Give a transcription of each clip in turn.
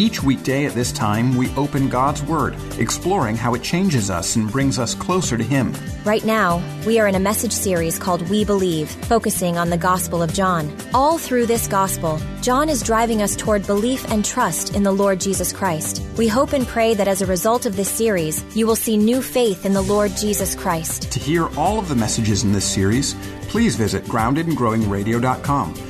Each weekday at this time, we open God's Word, exploring how it changes us and brings us closer to Him. Right now, we are in a message series called We Believe, focusing on the Gospel of John. All through this Gospel, John is driving us toward belief and trust in the Lord Jesus Christ. We hope and pray that as a result of this series, you will see new faith in the Lord Jesus Christ. To hear all of the messages in this series, please visit groundedandgrowingradio.com.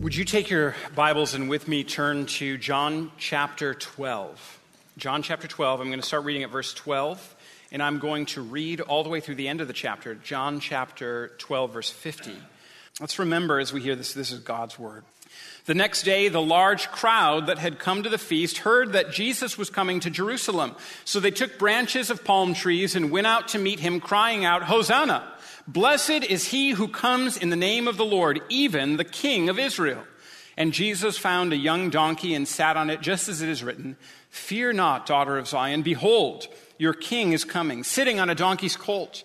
Would you take your Bibles and with me turn to John chapter 12? John chapter 12, I'm going to start reading at verse 12, and I'm going to read all the way through the end of the chapter, John chapter 12, verse 50. Let's remember as we hear this, this is God's word. The next day, the large crowd that had come to the feast heard that Jesus was coming to Jerusalem. So they took branches of palm trees and went out to meet him, crying out, Hosanna! Blessed is he who comes in the name of the Lord, even the King of Israel. And Jesus found a young donkey and sat on it, just as it is written Fear not, daughter of Zion. Behold, your king is coming, sitting on a donkey's colt.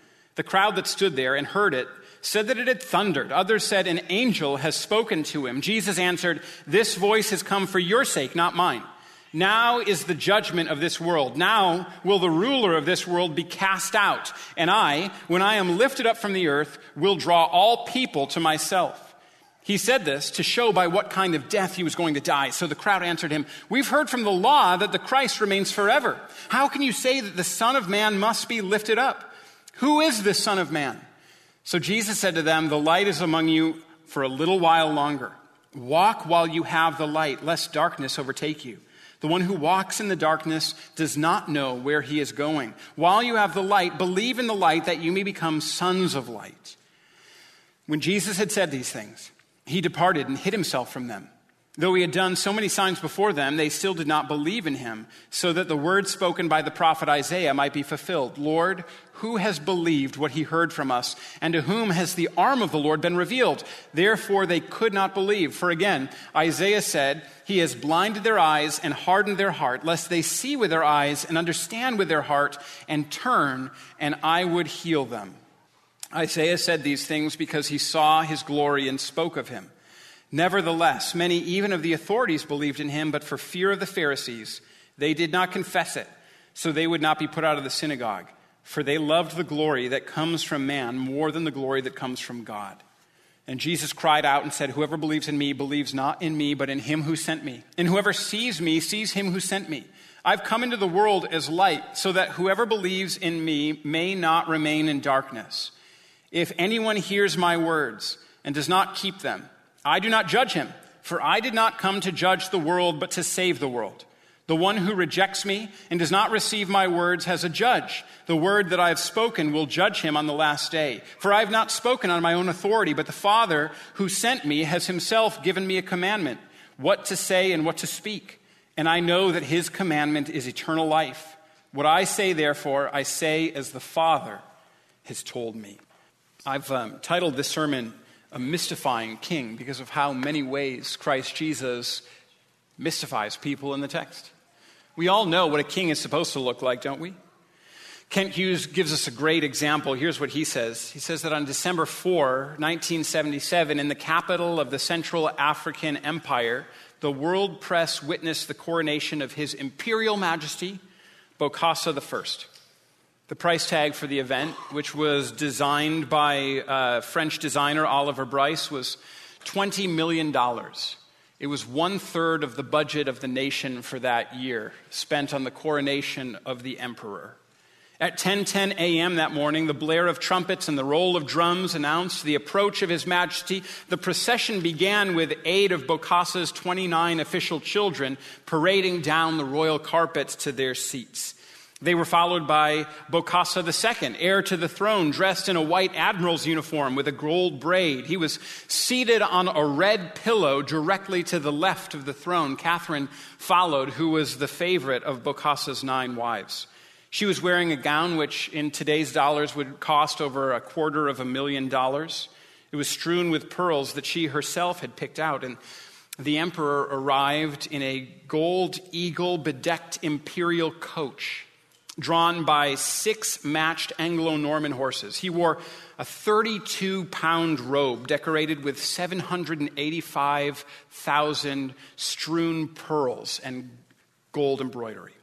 The crowd that stood there and heard it said that it had thundered. Others said, An angel has spoken to him. Jesus answered, This voice has come for your sake, not mine. Now is the judgment of this world. Now will the ruler of this world be cast out. And I, when I am lifted up from the earth, will draw all people to myself. He said this to show by what kind of death he was going to die. So the crowd answered him, We've heard from the law that the Christ remains forever. How can you say that the Son of Man must be lifted up? Who is this Son of Man? So Jesus said to them, The light is among you for a little while longer. Walk while you have the light, lest darkness overtake you. The one who walks in the darkness does not know where he is going. While you have the light, believe in the light that you may become sons of light. When Jesus had said these things, he departed and hid himself from them. Though he had done so many signs before them, they still did not believe in him, so that the word spoken by the prophet Isaiah might be fulfilled Lord, who has believed what he heard from us, and to whom has the arm of the Lord been revealed? Therefore they could not believe. For again, Isaiah said, He has blinded their eyes and hardened their heart, lest they see with their eyes and understand with their heart and turn, and I would heal them. Isaiah said these things because he saw his glory and spoke of him. Nevertheless, many even of the authorities believed in him, but for fear of the Pharisees, they did not confess it, so they would not be put out of the synagogue. For they loved the glory that comes from man more than the glory that comes from God. And Jesus cried out and said, Whoever believes in me believes not in me, but in him who sent me. And whoever sees me sees him who sent me. I've come into the world as light, so that whoever believes in me may not remain in darkness. If anyone hears my words and does not keep them, I do not judge him, for I did not come to judge the world, but to save the world. The one who rejects me and does not receive my words has a judge. The word that I have spoken will judge him on the last day. For I have not spoken on my own authority, but the Father who sent me has himself given me a commandment, what to say and what to speak. And I know that his commandment is eternal life. What I say, therefore, I say as the Father has told me. I've um, titled this sermon A Mystifying King because of how many ways Christ Jesus mystifies people in the text. We all know what a king is supposed to look like, don't we? Kent Hughes gives us a great example. Here's what he says He says that on December 4, 1977, in the capital of the Central African Empire, the world press witnessed the coronation of His Imperial Majesty, Bokassa I. The price tag for the event, which was designed by uh, French designer Oliver Bryce, was $20 million. It was one third of the budget of the nation for that year, spent on the coronation of the emperor. At 10:10 a.m. that morning, the blare of trumpets and the roll of drums announced the approach of His Majesty. The procession began with aid of Bokassa's 29 official children parading down the royal carpets to their seats. They were followed by Bokassa II, heir to the throne, dressed in a white admiral's uniform with a gold braid. He was seated on a red pillow directly to the left of the throne. Catherine followed, who was the favorite of Bokassa's nine wives. She was wearing a gown which, in today's dollars, would cost over a quarter of a million dollars. It was strewn with pearls that she herself had picked out. And the emperor arrived in a gold eagle bedecked imperial coach drawn by six matched Anglo Norman horses. He wore a 32 pound robe decorated with 785,000 strewn pearls and gold embroidery.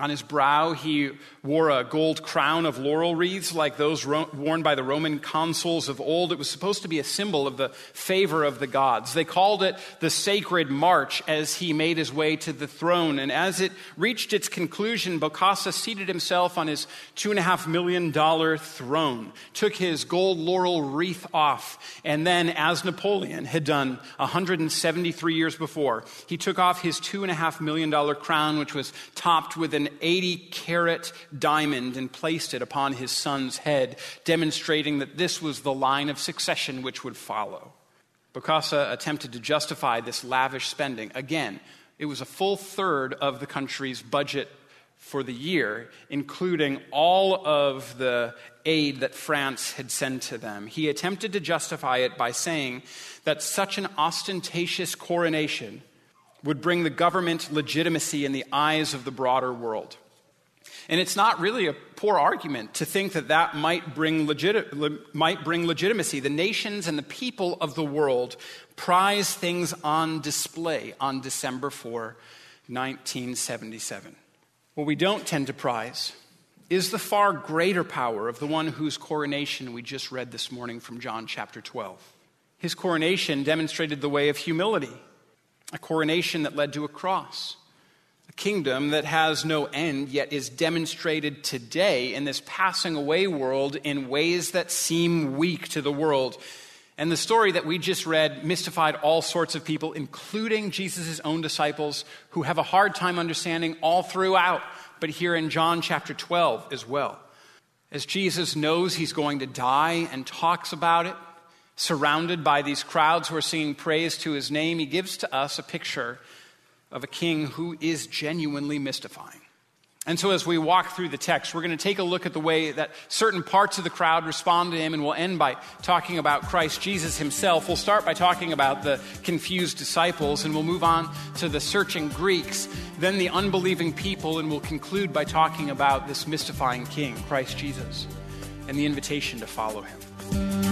On his brow, he wore a gold crown of laurel wreaths like those ro- worn by the Roman consuls of old. It was supposed to be a symbol of the favor of the gods. They called it the Sacred March as he made his way to the throne. And as it reached its conclusion, Bokassa seated himself on his two and a half million dollar throne, took his gold laurel wreath off, and then, as Napoleon had done 173 years before, he took off his two and a half million dollar crown, which was topped with an an 80 carat diamond and placed it upon his son's head, demonstrating that this was the line of succession which would follow. Bokassa attempted to justify this lavish spending. Again, it was a full third of the country's budget for the year, including all of the aid that France had sent to them. He attempted to justify it by saying that such an ostentatious coronation would bring the government legitimacy in the eyes of the broader world. And it's not really a poor argument to think that that might bring, legit- might bring legitimacy. The nations and the people of the world prize things on display on December 4, 1977. What we don't tend to prize is the far greater power of the one whose coronation we just read this morning from John chapter 12. His coronation demonstrated the way of humility a coronation that led to a cross, a kingdom that has no end, yet is demonstrated today in this passing away world in ways that seem weak to the world. And the story that we just read mystified all sorts of people, including Jesus' own disciples, who have a hard time understanding all throughout, but here in John chapter 12 as well. As Jesus knows he's going to die and talks about it, surrounded by these crowds who are singing praise to his name, he gives to us a picture of a king who is genuinely mystifying. And so, as we walk through the text, we're going to take a look at the way that certain parts of the crowd respond to him, and we'll end by talking about Christ Jesus himself. We'll start by talking about the confused disciples, and we'll move on to the searching Greeks, then the unbelieving people, and we'll conclude by talking about this mystifying king, Christ Jesus. and the invitation to follow him.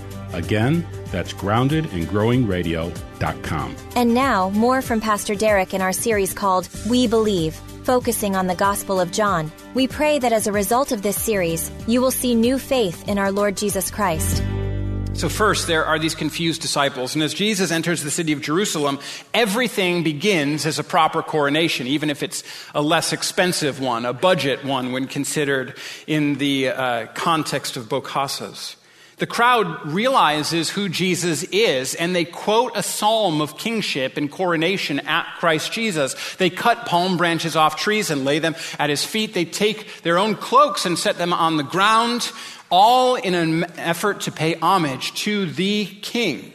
Again, that's groundedandgrowingradio.com. And now, more from Pastor Derek in our series called We Believe, focusing on the Gospel of John. We pray that as a result of this series, you will see new faith in our Lord Jesus Christ. So, first, there are these confused disciples. And as Jesus enters the city of Jerusalem, everything begins as a proper coronation, even if it's a less expensive one, a budget one, when considered in the uh, context of Bokassa's. The crowd realizes who Jesus is, and they quote a psalm of kingship and coronation at Christ Jesus. They cut palm branches off trees and lay them at his feet. They take their own cloaks and set them on the ground, all in an effort to pay homage to the king,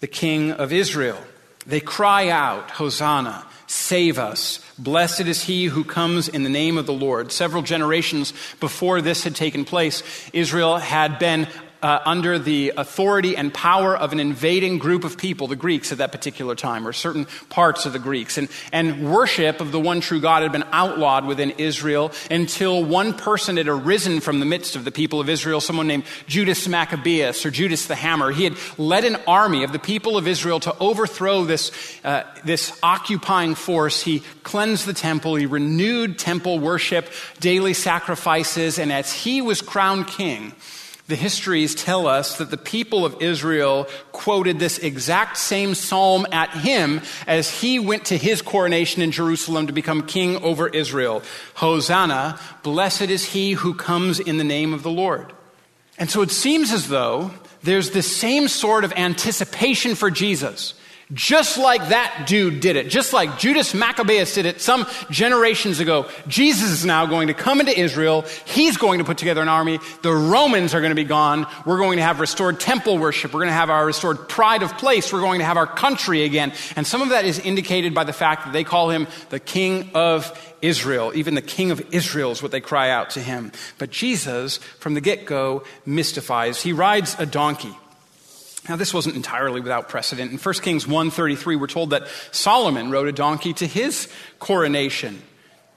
the king of Israel. They cry out, Hosanna, save us. Blessed is he who comes in the name of the Lord. Several generations before this had taken place, Israel had been uh, under the authority and power of an invading group of people, the Greeks at that particular time, or certain parts of the Greeks. And, and worship of the one true God had been outlawed within Israel until one person had arisen from the midst of the people of Israel, someone named Judas Maccabeus, or Judas the Hammer. He had led an army of the people of Israel to overthrow this, uh, this occupying force. He cleansed the temple, he renewed temple worship, daily sacrifices, and as he was crowned king, the histories tell us that the people of Israel quoted this exact same psalm at him as he went to his coronation in Jerusalem to become king over Israel. Hosanna, blessed is he who comes in the name of the Lord. And so it seems as though there's the same sort of anticipation for Jesus just like that dude did it, just like Judas Maccabeus did it some generations ago, Jesus is now going to come into Israel. He's going to put together an army. The Romans are going to be gone. We're going to have restored temple worship. We're going to have our restored pride of place. We're going to have our country again. And some of that is indicated by the fact that they call him the King of Israel. Even the King of Israel is what they cry out to him. But Jesus, from the get go, mystifies. He rides a donkey. Now, this wasn't entirely without precedent. In 1 Kings 1.33, we're told that Solomon rode a donkey to his coronation.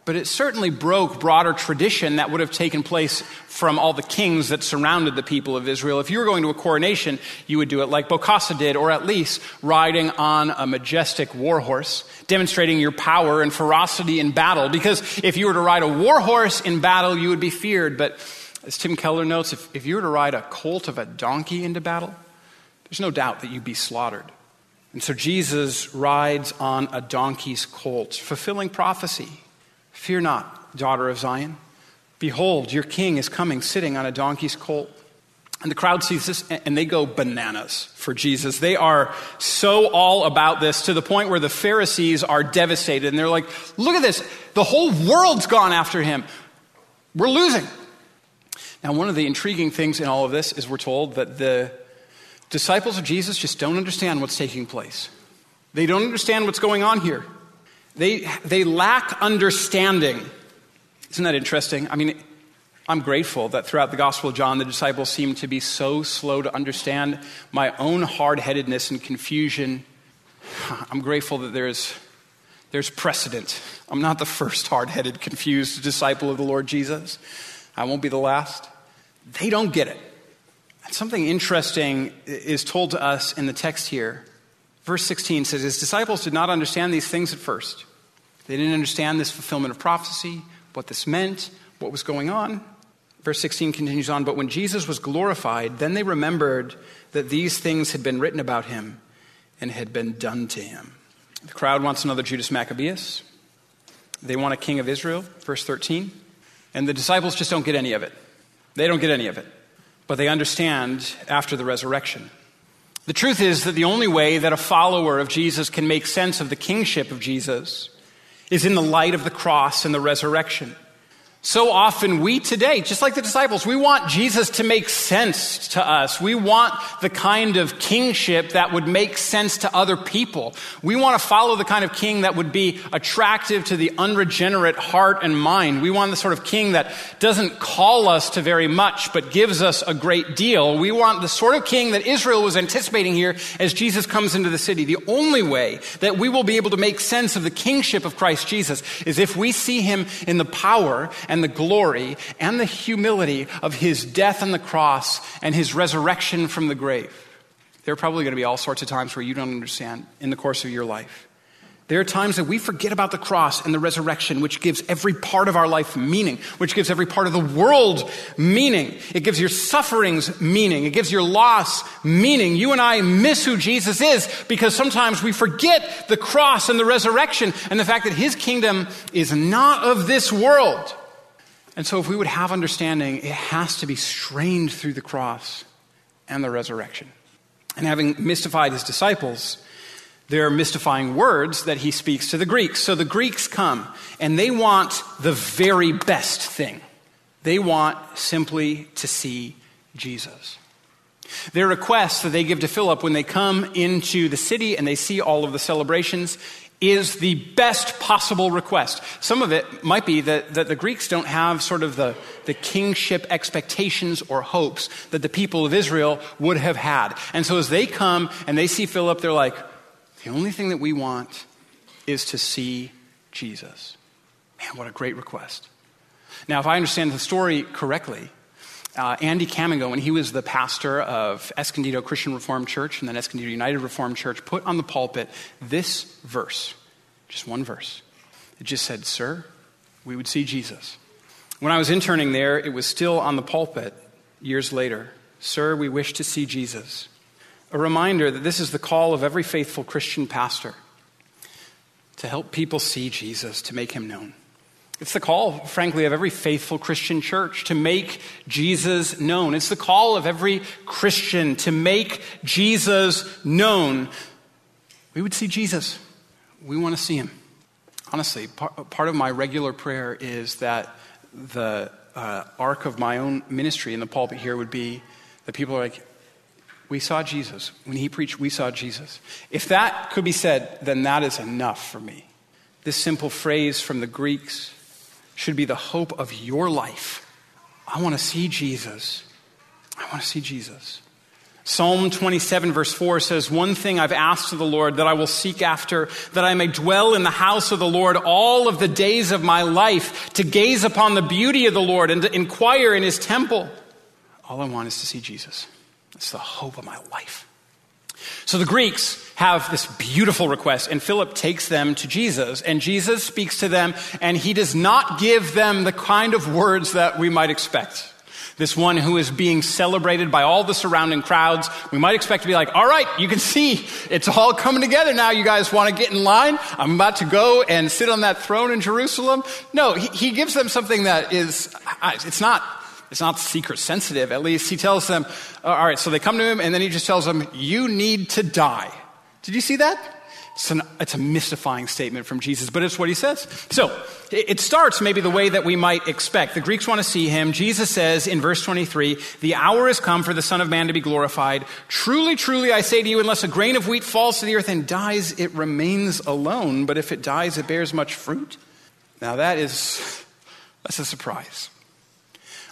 But it certainly broke broader tradition that would have taken place from all the kings that surrounded the people of Israel. If you were going to a coronation, you would do it like Bokassa did, or at least riding on a majestic war horse, demonstrating your power and ferocity in battle. Because if you were to ride a war horse in battle, you would be feared. But as Tim Keller notes, if, if you were to ride a colt of a donkey into battle, there's no doubt that you'd be slaughtered. And so Jesus rides on a donkey's colt, fulfilling prophecy. Fear not, daughter of Zion. Behold, your king is coming sitting on a donkey's colt. And the crowd sees this and they go bananas for Jesus. They are so all about this to the point where the Pharisees are devastated and they're like, look at this. The whole world's gone after him. We're losing. Now, one of the intriguing things in all of this is we're told that the Disciples of Jesus just don't understand what's taking place. They don't understand what's going on here. They, they lack understanding. Isn't that interesting? I mean, I'm grateful that throughout the Gospel of John, the disciples seem to be so slow to understand my own hard headedness and confusion. I'm grateful that there's, there's precedent. I'm not the first hard headed, confused disciple of the Lord Jesus. I won't be the last. They don't get it. Something interesting is told to us in the text here. Verse 16 says, His disciples did not understand these things at first. They didn't understand this fulfillment of prophecy, what this meant, what was going on. Verse 16 continues on, But when Jesus was glorified, then they remembered that these things had been written about him and had been done to him. The crowd wants another Judas Maccabeus. They want a king of Israel, verse 13. And the disciples just don't get any of it. They don't get any of it but they understand after the resurrection. The truth is that the only way that a follower of Jesus can make sense of the kingship of Jesus is in the light of the cross and the resurrection. So often, we today, just like the disciples, we want Jesus to make sense to us. We want the kind of kingship that would make sense to other people. We want to follow the kind of king that would be attractive to the unregenerate heart and mind. We want the sort of king that doesn't call us to very much, but gives us a great deal. We want the sort of king that Israel was anticipating here as Jesus comes into the city. The only way that we will be able to make sense of the kingship of Christ Jesus is if we see him in the power the glory and the humility of his death on the cross and his resurrection from the grave. There are probably going to be all sorts of times where you don't understand in the course of your life. There are times that we forget about the cross and the resurrection, which gives every part of our life meaning, which gives every part of the world meaning. It gives your sufferings meaning. It gives your loss meaning. You and I miss who Jesus is because sometimes we forget the cross and the resurrection and the fact that his kingdom is not of this world. And so, if we would have understanding, it has to be strained through the cross and the resurrection. And having mystified his disciples, there are mystifying words that he speaks to the Greeks. So the Greeks come and they want the very best thing. They want simply to see Jesus. Their request that they give to Philip when they come into the city and they see all of the celebrations is the best possible request. Some of it might be that, that the Greeks don't have sort of the, the kingship expectations or hopes that the people of Israel would have had. And so as they come and they see Philip, they're like, the only thing that we want is to see Jesus. Man, what a great request. Now, if I understand the story correctly, uh, Andy Camigo, when he was the pastor of Escondido Christian Reformed Church and then Escondido United Reformed Church, put on the pulpit this verse, just one verse. It just said, Sir, we would see Jesus. When I was interning there, it was still on the pulpit years later. Sir, we wish to see Jesus. A reminder that this is the call of every faithful Christian pastor to help people see Jesus, to make him known. It's the call, frankly, of every faithful Christian church to make Jesus known. It's the call of every Christian to make Jesus known. We would see Jesus. We want to see him. Honestly, part, of my regular prayer is that the uh, arc of my own ministry in the pulpit here would be that people are like, we saw Jesus. When he preached, we saw Jesus. If that could be said, then that is enough for me. This simple phrase from the Greeks should be the hope of your life. I want to see Jesus. I want to see Jesus. Psalm 27, verse 4 says, One thing I've asked of the Lord that I will seek after, that I may dwell in the house of the Lord all of the days of my life, to gaze upon the beauty of the Lord and to inquire in his temple. All I want is to see Jesus. It's the hope of my life. So the Greeks have this beautiful request, and Philip takes them to Jesus, and Jesus speaks to them, and he does not give them the kind of words that we might expect. This one who is being celebrated by all the surrounding crowds, we might expect to be like, all right, you can see it's all coming together now. You guys want to get in line? I'm about to go and sit on that throne in Jerusalem. No, he, he gives them something that is, it's not it's not secret sensitive, at least. He tells them, all right, so they come to him, and then he just tells them, you need to die. Did you see that? It's, an, it's, a mystifying statement from Jesus, but it's what he says. So it starts maybe the way that we might expect. The Greeks want to see him. Jesus says in verse 23, The hour has come for the Son of Man to be glorified. Truly, truly, I say to you, unless a grain of wheat falls to the earth and dies, it remains alone. But if it dies, it bears much fruit. Now that is, that's a surprise.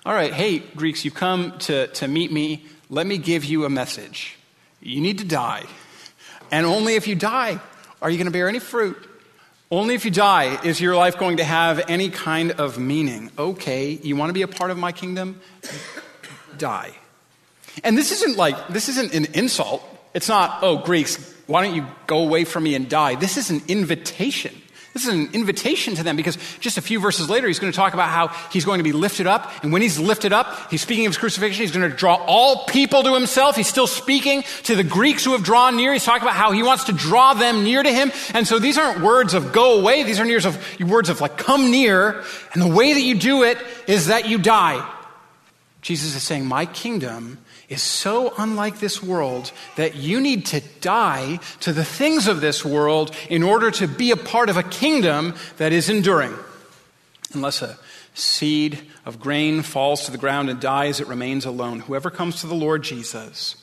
All right, hey, Greeks, you've come to, to meet me. Let me give you a message. You need to die. And only if you die are you going to bear any fruit. Only if you die is your life going to have any kind of meaning. Okay, you want to be a part of my kingdom? Die. And this isn't like, this isn't an insult. It's not, oh, Greeks, why don't you go away from me and die? This is an invitation. This is an invitation to them because just a few verses later, he's going to talk about how he's going to be lifted up. And when he's lifted up, he's speaking of his crucifixion. He's going to draw all people to himself. He's still speaking to the Greeks who have drawn near. He's talking about how he wants to draw them near to him. And so these aren't words of go away. These are of, words of like come near. And the way that you do it is that you die. Jesus is saying, My kingdom is so unlike this world that you need to die to the things of this world in order to be a part of a kingdom that is enduring. Unless a seed of grain falls to the ground and dies, it remains alone. Whoever comes to the Lord Jesus,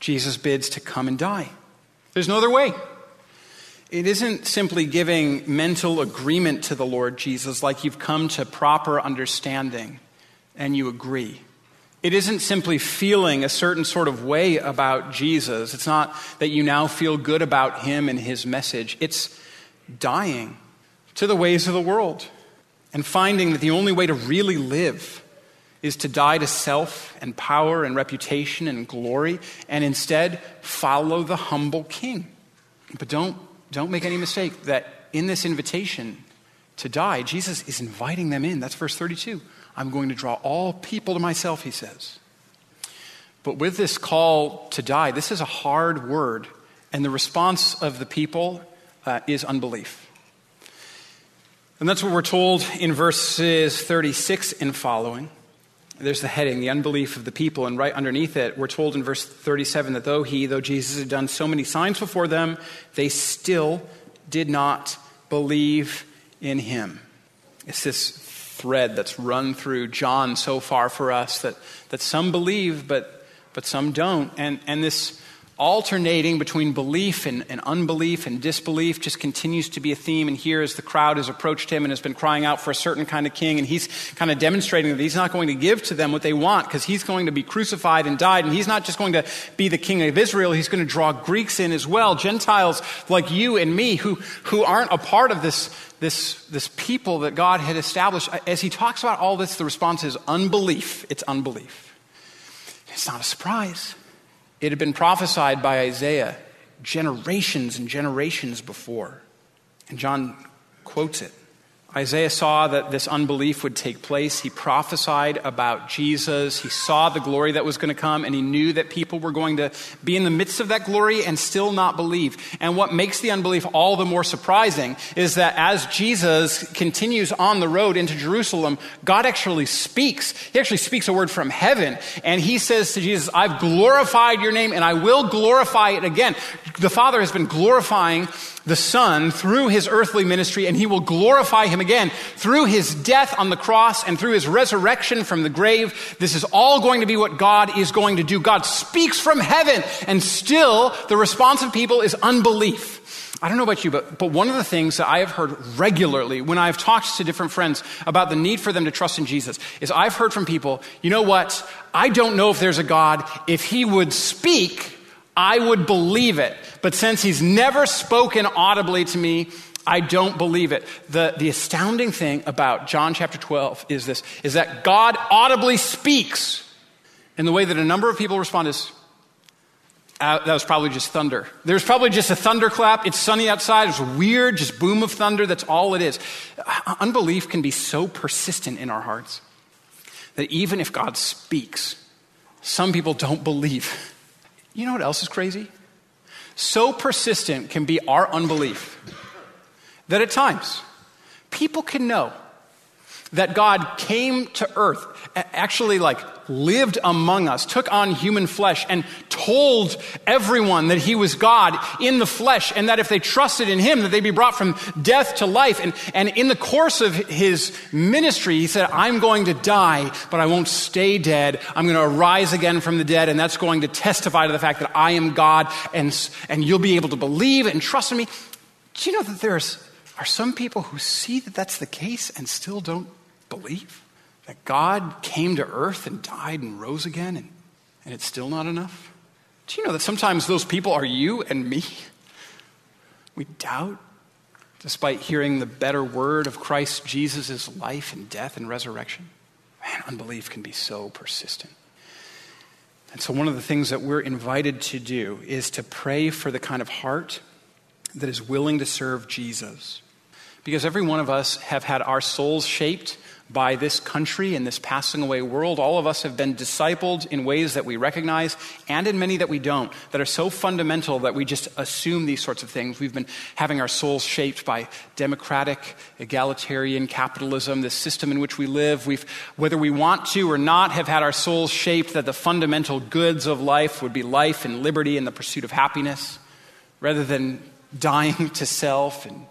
Jesus bids to come and die. There's no other way. It isn't simply giving mental agreement to the Lord Jesus like you've come to proper understanding and you agree. It isn't simply feeling a certain sort of way about Jesus. It's not that you now feel good about him and his message. It's dying to the ways of the world and finding that the only way to really live is to die to self and power and reputation and glory and instead follow the humble king. But don't, don't make any mistake that in this invitation to die, Jesus is inviting them in. That's verse 32. I'm going to draw all people to myself, he says. But with this call to die, this is a hard word, and the response of the people uh, is unbelief. And that's what we're told in verses 36 and following. There's the heading, the unbelief of the people, and right underneath it, we're told in verse 37 that though he, though Jesus had done so many signs before them, they still did not believe in him. It's this thread that's run through John so far for us that, that some believe, but, but some don't. And, and this alternating between belief and, and, unbelief and disbelief just continues to be a theme. And here, as the crowd has approached him and has been crying out for a certain kind of king, and he's kind of demonstrating that he's not going to give to them what they want because he's going to be crucified and died. And he's not just going to be the king of Israel, he's going to draw Greeks in as well, Gentiles like you and me who, who aren't a part of this, this, this people that God had established. As he talks about all this, the response is unbelief. It's unbelief. It's not a surprise. It had been prophesied by Isaiah generations and generations before. And John quotes it. Isaiah saw that this unbelief would take place. He prophesied about Jesus. He saw the glory that was going to come, and he knew that people were going to be in the midst of that glory and still not believe. And what makes the unbelief all the more surprising is that as Jesus continues on the road into Jerusalem, God actually speaks. He actually speaks a word from heaven, and he says to Jesus, I've glorified your name, and I will glorify it again. The Father has been glorifying the Son through his earthly ministry, and he will glorify him again through his death on the cross and through his resurrection from the grave. This is all going to be what God is going to do. God speaks from heaven, and still the response of people is unbelief. I don't know about you, but, but one of the things that I have heard regularly when I've talked to different friends about the need for them to trust in Jesus is I've heard from people, you know what? I don't know if there's a God. If he would speak, I would believe it. But since he's never spoken audibly to me, I don't believe it. The, the astounding thing about John chapter 12 is this, is that God audibly speaks. And the way that a number of people respond is, uh, that was probably just thunder. There's probably just a thunderclap. It's sunny outside. It's weird, just boom of thunder. That's all it is. Uh, unbelief can be so persistent in our hearts that even if God speaks, some people don't believe. You know what else is crazy? So persistent can be our unbelief that at times people can know that God came to earth, actually like lived among us, took on human flesh, and told everyone that he was God in the flesh, and that if they trusted in him, that they'd be brought from death to life. And, and in the course of his ministry, he said, I'm going to die, but I won't stay dead. I'm going to arise again from the dead, and that's going to testify to the fact that I am God, and, and you'll be able to believe and trust in me. Do you know that there's are some people who see that that's the case and still don't believe that God came to earth and died and rose again and, and it's still not enough? Do you know that sometimes those people are you and me? We doubt despite hearing the better word of Christ Jesus' life and death and resurrection. Man, unbelief can be so persistent. And so, one of the things that we're invited to do is to pray for the kind of heart that is willing to serve Jesus. Because every one of us have had our souls shaped by this country and this passing away world. All of us have been discipled in ways that we recognize and in many that we don't, that are so fundamental that we just assume these sorts of things. We've been having our souls shaped by democratic, egalitarian capitalism, this system in which we live. We've, whether we want to or not, have had our souls shaped that the fundamental goods of life would be life and liberty and the pursuit of happiness, rather than dying to self and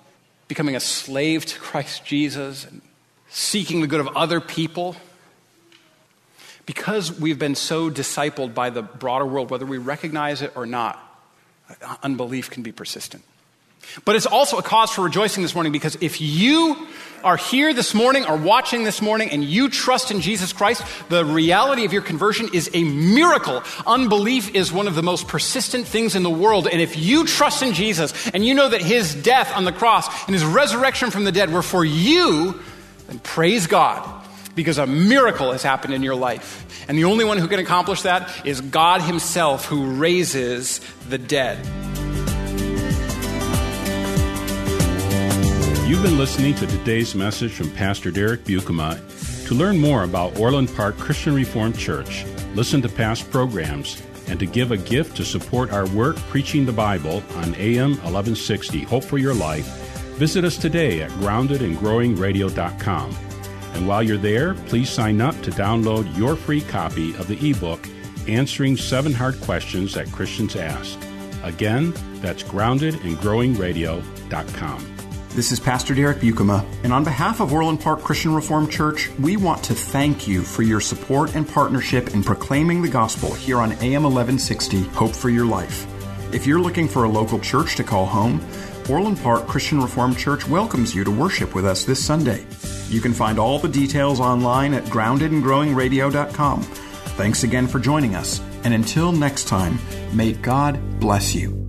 becoming a slave to Christ Jesus and seeking the good of other people. Because we've been so discipled by the broader world, whether we recognize it or not, unbelief can be persistent. But it's also a cause for rejoicing this morning because if you are here this morning or watching this morning and you trust in Jesus Christ, the reality of your conversion is a miracle. Unbelief is one of the most persistent things in the world. And if you trust in Jesus and you know that his death on the cross and his resurrection from the dead were for you, then praise God because a miracle has happened in your life. And the only one who can accomplish that is God himself who raises the dead. You've been listening to today's message from Pastor Derek Buikema. To learn more about Orland Park Christian Reformed Church, listen to past programs, and to give a gift to support our work preaching the Bible on AM 1160 Hope for Your Life, visit us today at groundedandgrowingradio.com. And while you're there, please sign up to download your free copy of the ebook Answering Seven Hard Questions That Christians Ask. Again, that's groundedandgrowingradio.com. This is Pastor Derek Buikema, and on behalf of Orland Park Christian Reformed Church, we want to thank you for your support and partnership in proclaiming the gospel here on AM 1160 Hope for Your Life. If you're looking for a local church to call home, Orland Park Christian Reformed Church welcomes you to worship with us this Sunday. You can find all the details online at groundedandgrowingradio.com. Thanks again for joining us, and until next time, may God bless you.